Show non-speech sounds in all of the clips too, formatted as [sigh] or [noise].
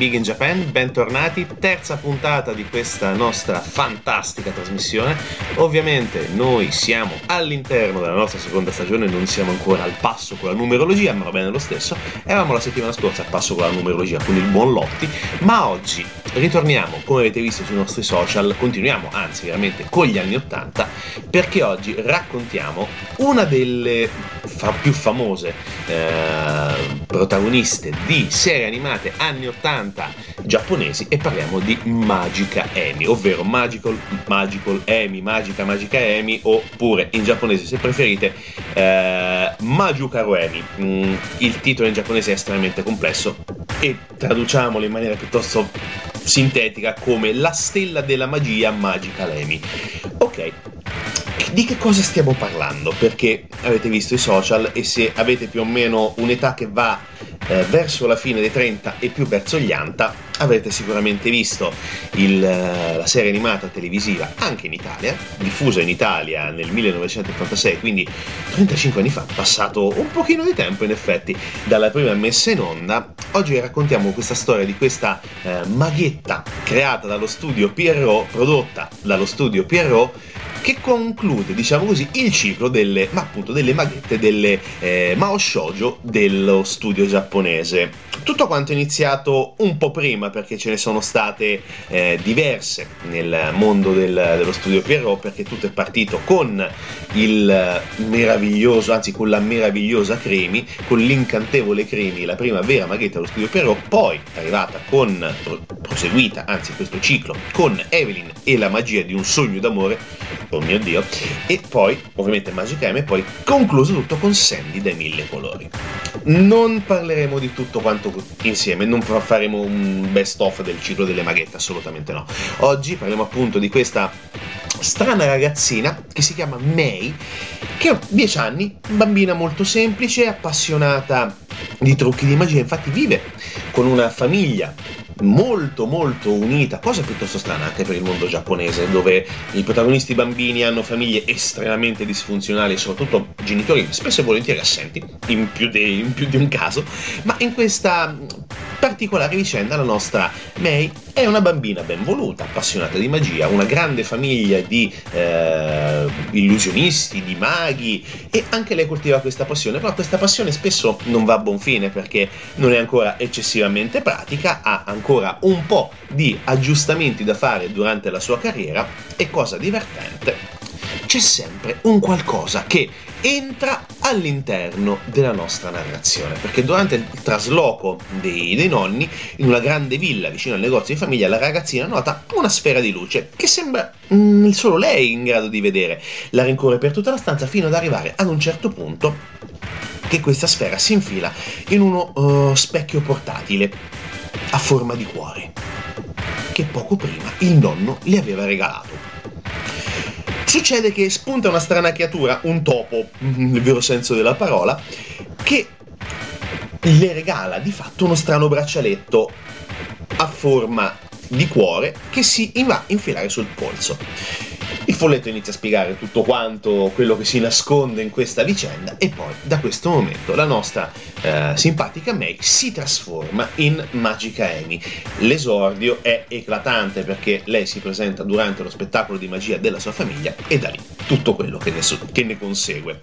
Big in Japan, bentornati, terza puntata di questa nostra fantastica trasmissione. Ovviamente noi siamo all'interno della nostra seconda stagione, non siamo ancora al passo con la numerologia, ma va bene lo stesso. Eravamo la settimana scorsa al passo con la numerologia con il buon Lotti, ma oggi ritorniamo, come avete visto sui nostri social, continuiamo anzi veramente con gli anni Ottanta, perché oggi raccontiamo una delle fa- più famose eh, protagoniste di serie animate anni 80 giapponesi e parliamo di Magica Emi, ovvero Magical, Magical Emi, Magica Magica Emi oppure in giapponese se preferite eh, Majukaru Emi. Mm, il titolo in giapponese è estremamente complesso e traduciamolo in maniera piuttosto sintetica come La stella della magia Magical Emi. Ok, di che cosa stiamo parlando? Perché avete visto i social e se avete più o meno un'età che va eh, verso la fine dei 30 e più verso gli anta, avrete sicuramente visto il, eh, la serie animata televisiva anche in Italia, diffusa in Italia nel 1986, quindi 35 anni fa, passato un pochino di tempo in effetti dalla prima messa in onda. Oggi raccontiamo questa storia di questa eh, maghetta creata dallo studio Pierrot, prodotta dallo studio Pierrot che conclude, diciamo così, il ciclo delle, ma appunto, delle maghette delle eh, Mao Shoujo dello studio giapponese. Tutto quanto è iniziato un po' prima perché ce ne sono state eh, diverse nel mondo del, dello studio Pierrot perché tutto è partito con il meraviglioso, anzi con la meravigliosa Cremi, con l'incantevole Cremi, la prima vera maghetta dello studio Pierrot, poi arrivata con, proseguita, anzi questo ciclo, con Evelyn e la magia di un sogno d'amore, oh mio dio, e poi ovviamente Magic M e poi concluso tutto con Sandy dai mille colori. Non parleremo di tutto quanto insieme, non faremo un best of del ciclo delle maghette, assolutamente no. Oggi parliamo appunto di questa strana ragazzina che si chiama May, che ha 10 anni, bambina molto semplice, appassionata di trucchi di magia, infatti vive con una famiglia molto molto unita, cosa piuttosto strana anche per il mondo giapponese, dove i protagonisti bambini hanno famiglie estremamente disfunzionali, soprattutto genitori spesso e volentieri assenti, in più, de, in più di un caso, ma in questa particolare vicenda la nostra May è una bambina ben voluta, appassionata di magia, una grande famiglia di eh, illusionisti, di maghi e anche lei coltiva questa passione, però questa passione spesso non va a buon fine perché non è ancora eccessivamente pratica, ha ancora un po' di aggiustamenti da fare durante la sua carriera e cosa divertente c'è sempre un qualcosa che entra all'interno della nostra narrazione, perché durante il trasloco dei, dei, nonni in una grande villa vicino al negozio di famiglia la ragazzina nota una sfera di luce che sembra mm, solo lei in grado di vedere. La rincorre per tutta la stanza fino ad arrivare ad un certo punto che questa sfera si infila in uno uh, specchio portatile a forma di cuore che poco prima il nonno le aveva regalato. Succede che spunta una strana creatura, un topo, nel vero senso della parola, che le regala di fatto uno strano braccialetto a forma di cuore che si va a infilare sul polso. Il folletto inizia a spiegare tutto quanto quello che si nasconde in questa vicenda e poi da questo momento la nostra eh, simpatica May si trasforma in Magica Amy. L'esordio è eclatante perché lei si presenta durante lo spettacolo di magia della sua famiglia e da lì tutto quello che ne, che ne consegue.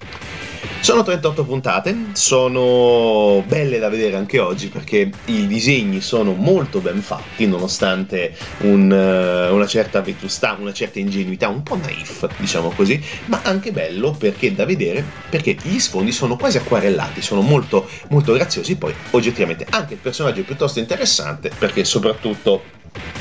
Sono 38 puntate, sono belle da vedere anche oggi perché i disegni sono molto ben fatti nonostante un, uh, una certa vetustà, una certa ingenuità, un po' naif, diciamo così, ma anche bello perché da vedere perché gli sfondi sono quasi acquarellati, sono molto, molto graziosi, poi oggettivamente anche il personaggio è piuttosto interessante perché soprattutto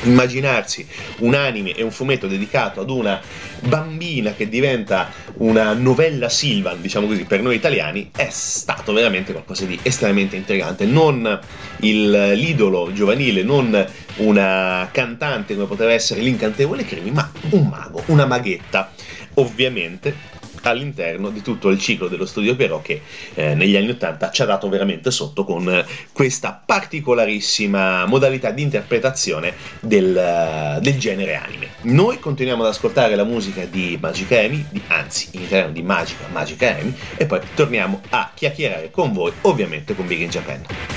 immaginarsi un anime e un fumetto dedicato ad una bambina che diventa una novella Silvan, diciamo così, per noi italiani, è stato veramente qualcosa di estremamente intrigante. Non il, l'idolo giovanile, non una cantante come poteva essere l'incantevole Crimi, ma un mago, una maghetta. Ovviamente all'interno di tutto il ciclo dello studio Però che eh, negli anni 80 ci ha dato veramente sotto con eh, questa particolarissima modalità di interpretazione del, uh, del, genere anime. Noi continuiamo ad ascoltare la musica di Magica di, anzi in italiano di Magica Magica Amy, e poi torniamo a chiacchierare con voi, ovviamente con Big in Japan.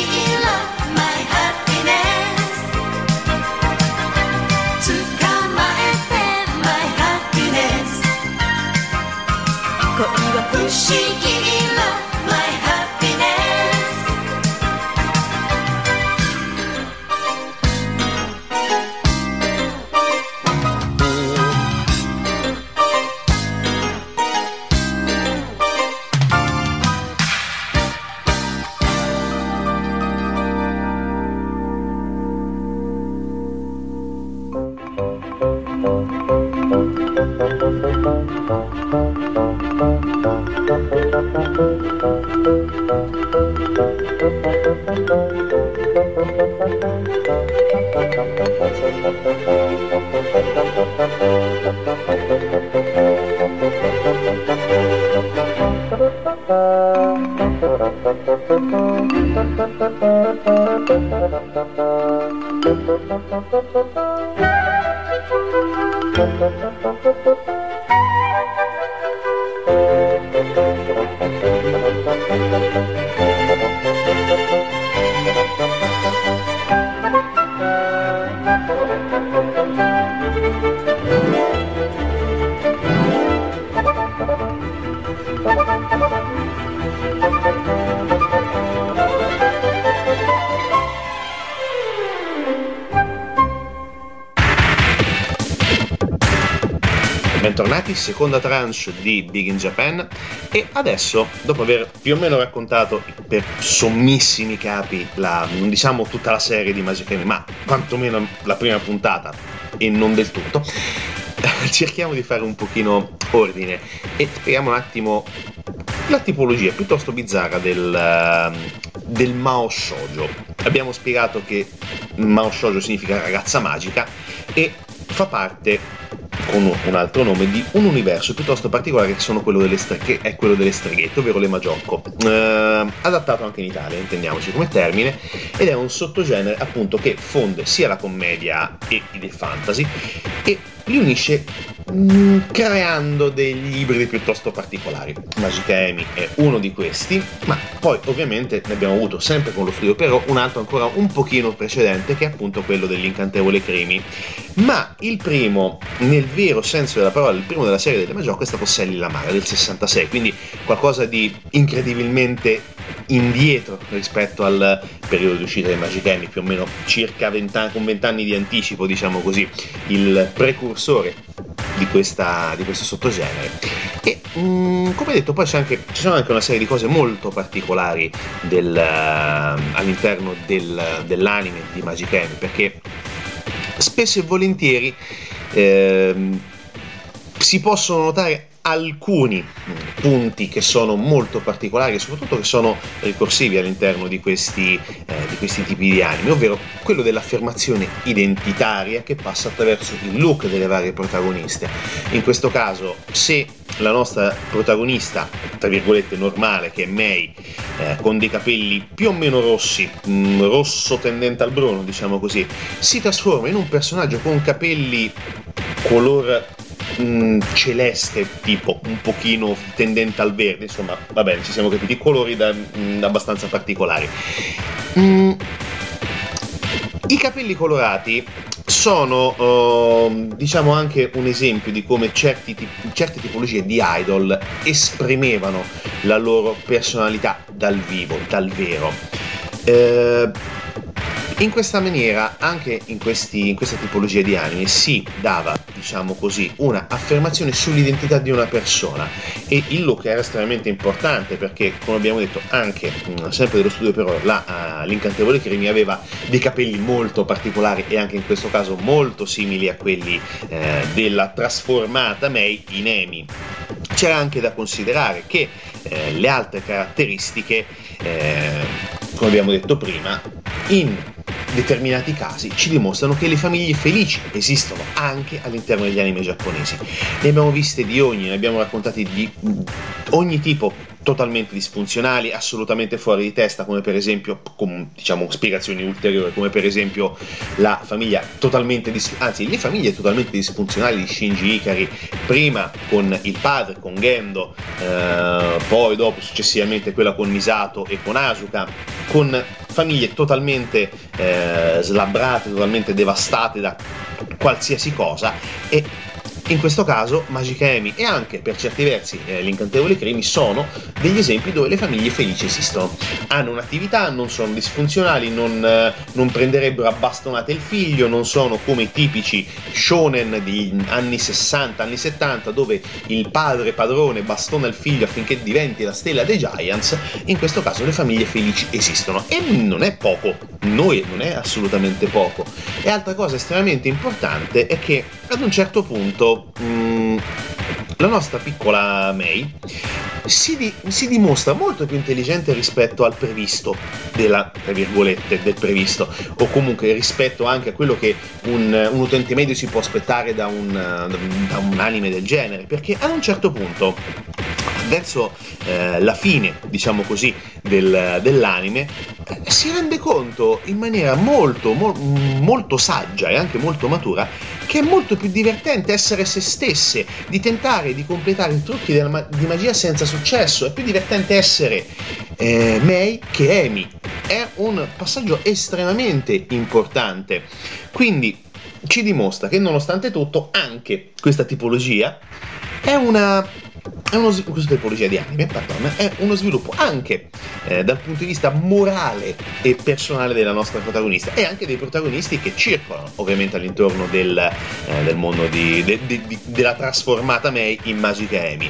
Seconda tranche di Big in Japan e adesso, dopo aver più o meno raccontato per sommissimi capi, la, non diciamo tutta la serie di Magic Anime, ma quantomeno la prima puntata e non del tutto, [laughs] cerchiamo di fare un pochino ordine e spieghiamo un attimo la tipologia piuttosto bizzarra del, ehm, del Mao Shoujo. Abbiamo spiegato che Mao Shoujo significa ragazza magica e fa parte con un altro nome di un universo piuttosto particolare che, stre- che è quello delle streghette, ovvero le Magiocco, eh, adattato anche in Italia, intendiamoci come termine, ed è un sottogenere appunto che fonde sia la commedia e il fantasy e li unisce mh, creando degli ibridi piuttosto particolari. Magica Emi è uno di questi, ma poi ovviamente ne abbiamo avuto sempre con lo studio però un altro ancora un pochino precedente che è appunto quello dell'incantevole Crimi. Ma il primo, nel vero senso della parola, il primo della serie delle Magiocco è stato Sally Lamara del 66, quindi qualcosa di incredibilmente indietro rispetto al periodo di uscita dei Magic Emi, più o meno circa 20 anni, con 20 anni di anticipo, diciamo così, il precursore di, questa, di questo sottogenere. E mm, come detto, poi anche, ci sono anche una serie di cose molto particolari del, eh, all'interno del, dell'anime di Magic Emi, perché spesso e volentieri ehm, si possono notare alcuni punti che sono molto particolari e soprattutto che sono ricorsivi all'interno di questi, eh, di questi tipi di anime, ovvero quello dell'affermazione identitaria che passa attraverso il look delle varie protagoniste. In questo caso, se la nostra protagonista, tra virgolette normale, che è May, eh, con dei capelli più o meno rossi, mh, rosso tendente al bruno, diciamo così, si trasforma in un personaggio con capelli color mh, celeste, tipo un pochino tendente al verde, insomma, va bene, ci siamo capiti, colori da, mh, abbastanza particolari. Mm, I capelli colorati sono, uh, diciamo, anche un esempio di come certi, certe tipologie di idol esprimevano la loro personalità dal vivo, dal vero. Eh, in questa maniera, anche in, questi, in, questa tipologia di anime, si dava, diciamo così, una affermazione sull'identità di una persona e il look era estremamente importante perché, come abbiamo detto, anche mh, sempre dello studio però, la, uh, l'incantevole Crimi aveva dei capelli molto particolari e anche in questo caso molto simili a quelli eh, della trasformata Mei in Emi. C'era anche da considerare che eh, le altre caratteristiche, eh, come abbiamo detto prima, in determinati casi ci dimostrano che le famiglie felici esistono anche all'interno degli anime giapponesi. Ne abbiamo viste di ogni, ne abbiamo raccontati di ogni tipo totalmente disfunzionali, assolutamente fuori di testa, come per esempio, con diciamo spiegazioni ulteriori, come per esempio la famiglia totalmente dis- anzi le famiglie totalmente disfunzionali di Shinji Ikari, prima con il padre, con Gendo, eh, poi dopo successivamente quella con Misato e con Asuka, con famiglie totalmente eh, slabbrate, totalmente devastate da qualsiasi cosa e in questo caso Magic Amy e anche per certi versi eh, l'incantevole Crimi sono degli esempi dove le famiglie felici esistono. Hanno un'attività, non sono disfunzionali, non, eh, non prenderebbero a bastonate il figlio, non sono come i tipici shonen di anni 60, anni 70 dove il padre padrone bastona il figlio affinché diventi la stella dei Giants. In questo caso le famiglie felici esistono e non è poco, noi non è assolutamente poco. E altra cosa estremamente importante è che ad un certo punto mm, la nostra piccola May si, di- si, dimostra molto più intelligente rispetto al previsto, della, tra virgolette, del previsto, o comunque rispetto anche a quello che un, un utente medio si può aspettare da un, da un anime del genere, perché ad un certo punto verso eh, la fine, diciamo così, del, dell'anime, eh, si rende conto in maniera molto, mo- molto saggia e anche molto matura che è molto più divertente essere se stesse, di tentare di completare i trucchi ma- di magia senza successo, è più divertente essere eh, Mei che Amy. È un passaggio estremamente importante. Quindi ci dimostra che nonostante tutto anche questa tipologia è una è uno, questa tipologia di anime, pardon, è uno sviluppo anche eh, dal punto di vista morale e personale della nostra protagonista e anche dei protagonisti che circolano ovviamente all'intorno del, eh, del mondo di, de, de, de, della trasformata Mei in Magica Amy.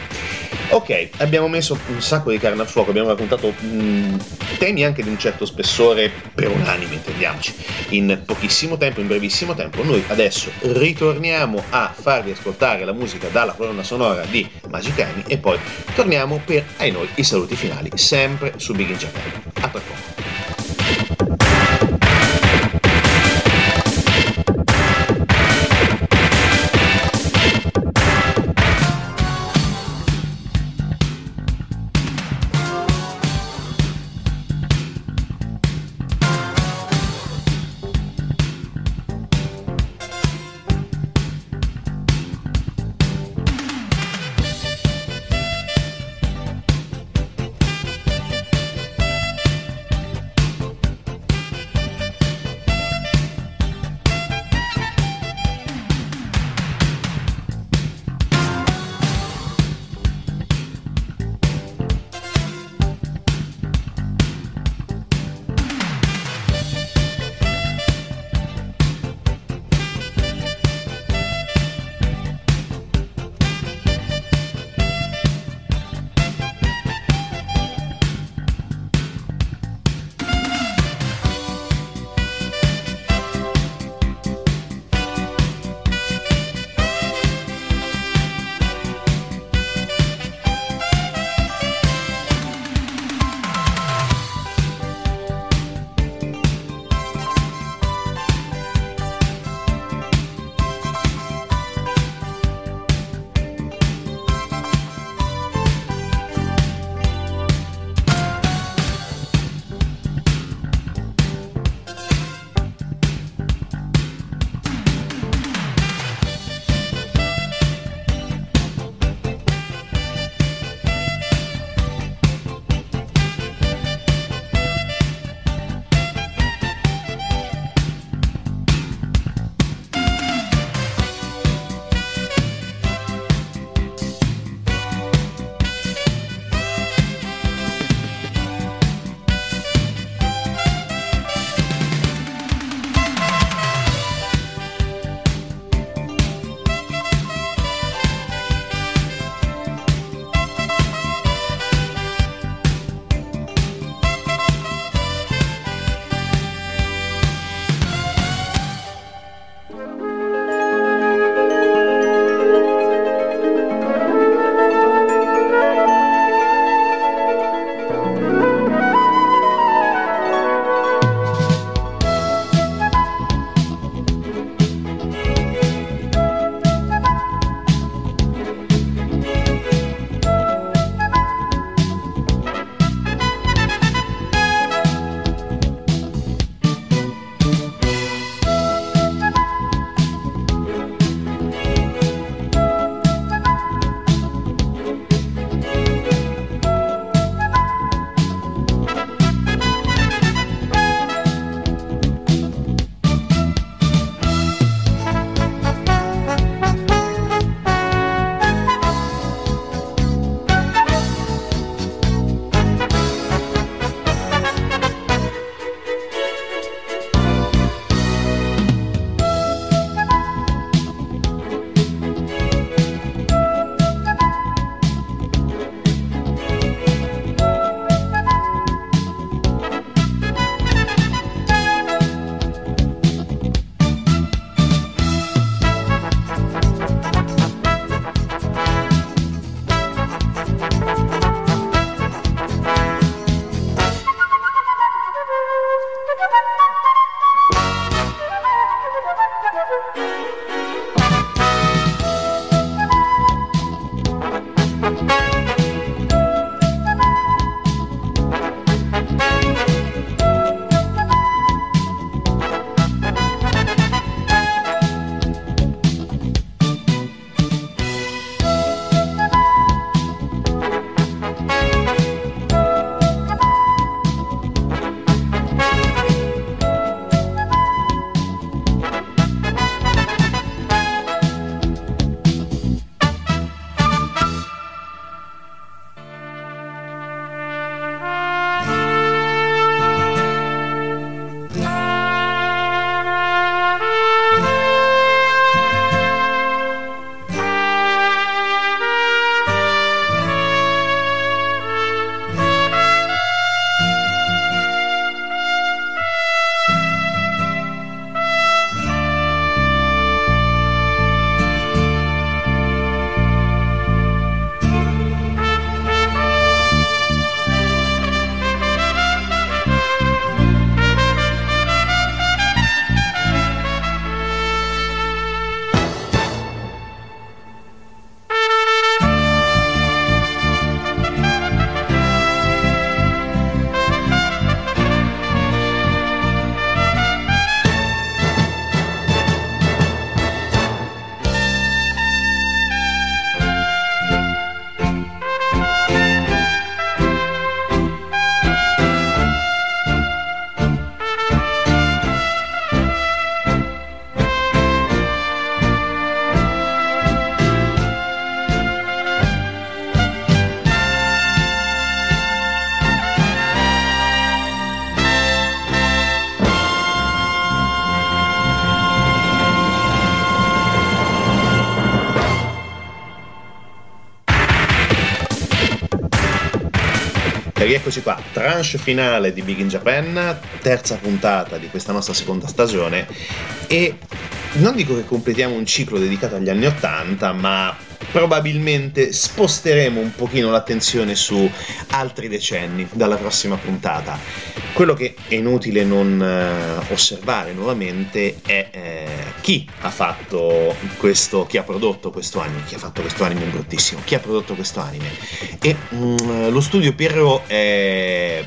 Ok, abbiamo messo un sacco di carne al fuoco, abbiamo raccontato mh, temi anche di un certo spessore per un anime, intendiamoci, in pochissimo tempo, in brevissimo tempo. Noi adesso ritorniamo a farvi ascoltare la musica dalla colonna sonora di Magic Amy e poi torniamo per, ai noi, i saluti finali, sempre su Big in Japan. A tra poco. E rieccoci qua, tranche finale di Big in Japan, terza puntata di questa nostra seconda stagione e non dico che completiamo un ciclo dedicato agli anni 80, ma probabilmente sposteremo un pochino l'attenzione su altri decenni dalla prossima puntata. Quello che è inutile non eh, osservare nuovamente è eh, chi ha fatto questo, chi ha prodotto questo anime, chi ha fatto questo anime bruttissimo, chi ha prodotto questo anime. E mm, lo studio Pierrot è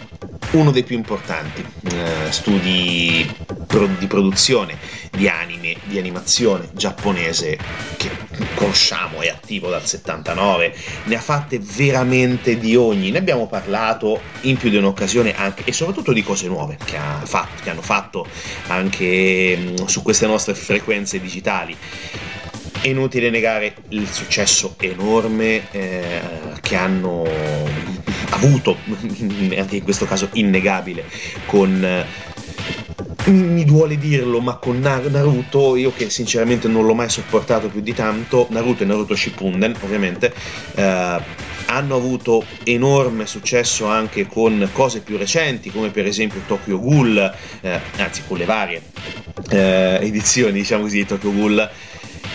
uno dei più importanti eh, studi pro- di produzione di anime, di animazione giapponese che conosciamo, è attivo dal 79, ne ha fatte veramente di ogni, ne abbiamo parlato in più di un'occasione anche e soprattutto di cose nuove che, ha fatto, che hanno fatto anche mh, su queste nostre frequenze digitali. È inutile negare il successo enorme eh, che hanno avuto, [laughs] anche in questo caso innegabile, con eh, mi duole dirlo, ma con Nar- Naruto, io che sinceramente non l'ho mai sopportato più di tanto, Naruto e Naruto Shippuden, ovviamente, eh, hanno avuto enorme successo anche con cose più recenti, come per esempio Tokyo Ghoul, eh, anzi con le varie eh, edizioni, diciamo così, di Tokyo Ghoul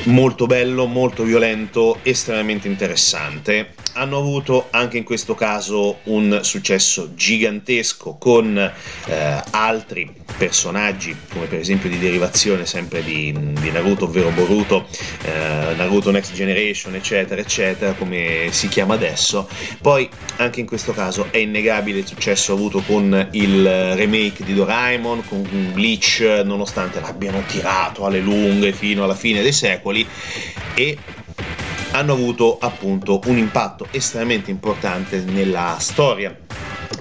molto bello, molto violento, estremamente interessante. Hanno avuto anche in questo caso un successo gigantesco con eh, altri personaggi, come per esempio di derivazione sempre di, di Naruto, ovvero Boruto, eh, Naruto Next Generation, eccetera, eccetera, come si chiama adesso. Poi anche in questo caso è innegabile il successo avuto con il remake di Doraemon, con Bleach, nonostante l'abbiano tirato alle lunghe fino alla fine dei secoli e hanno avuto appunto un impatto estremamente importante nella storia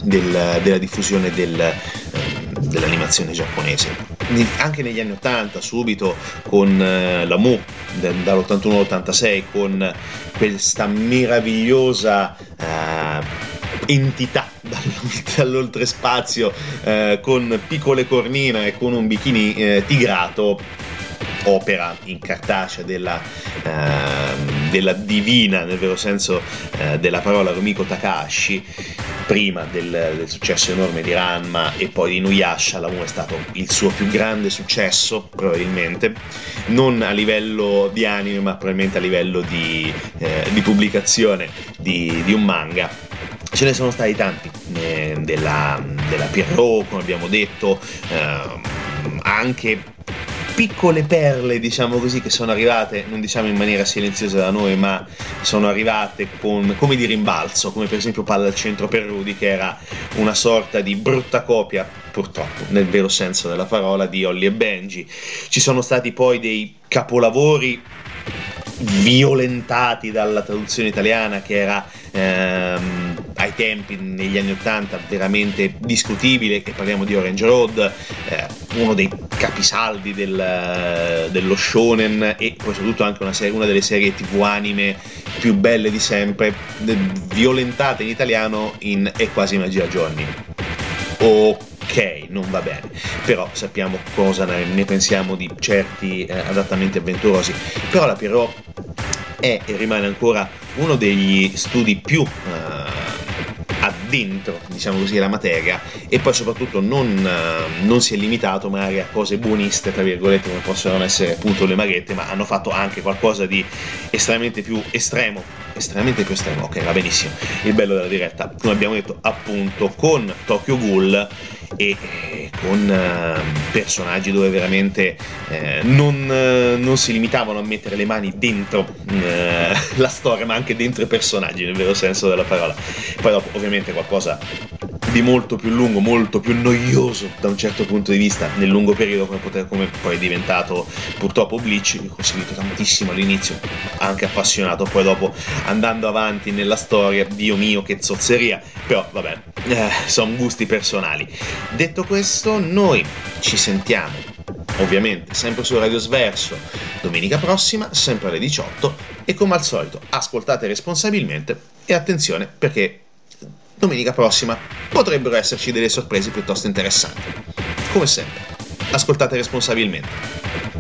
del- della diffusione del, ehm, dell'animazione giapponese. Anche negli anni 80, subito con eh, la Mu, da- dall'81 all'86, con questa meravigliosa eh, entità [laughs] dall- dall'oltrespazio eh, con piccole cornine e con un bikini eh, tigrato opera in cartacea della, ehm, della divina, nel vero senso eh, della parola, Rumiko Takahashi, prima del, del successo enorme di Ranma e poi di Inuyasha, la Mu è stato il suo più grande successo, probabilmente, non a livello di anime, ma probabilmente a livello di, eh, di pubblicazione di, di un manga. Ce ne sono stati tanti eh, della, della Pierrot, come abbiamo detto, ehm, anche piccole perle, diciamo così, che sono arrivate, non diciamo in maniera silenziosa da noi, ma sono arrivate con, come di rimbalzo, come per esempio Palla al centro per Rudy, che era una sorta di brutta copia, purtroppo, nel vero senso della parola, di Holly e Benji. Ci sono stati poi dei capolavori violentati dalla traduzione italiana che era ehm, ai tempi negli anni 80 veramente discutibile che parliamo di Orange Road eh, uno dei capisaldi del, dello shonen e poi soprattutto anche una, serie, una, delle serie tv anime più belle di sempre violentate in italiano in È quasi magia Johnny ok, non va bene, però sappiamo cosa ne pensiamo di certi eh, adattamenti avventurosi. Però la Pierrot è e rimane ancora uno degli studi più uh, addentro, diciamo così, alla materia e poi soprattutto non, uh, non, si è limitato magari a cose buoniste, tra virgolette, come possono essere appunto le maghette, ma hanno fatto anche qualcosa di estremamente più estremo, estremamente più estremo, ok, va benissimo. Il bello della diretta, come abbiamo detto appunto, con Tokyo Ghoul e eh, con eh, personaggi dove veramente eh, non, eh, non, si limitavano a mettere le mani dentro eh, [laughs] la storia, ma anche dentro i personaggi, nel vero senso della parola. Poi dopo, ovviamente, qualcosa di molto più lungo, molto più noioso da un certo punto di vista nel lungo periodo, come, poter, come poi è diventato purtroppo Bleach, che ho seguito tantissimo all'inizio, anche appassionato, poi dopo andando avanti nella storia, Dio mio che zozzeria, però vabbè, eh, sono gusti personali. Detto questo, noi ci sentiamo ovviamente sempre su Radio Sverso domenica prossima, sempre alle 18 e come al solito ascoltate responsabilmente e attenzione perché domenica prossima potrebbero esserci delle sorprese piuttosto interessanti. Come sempre, ascoltate responsabilmente.「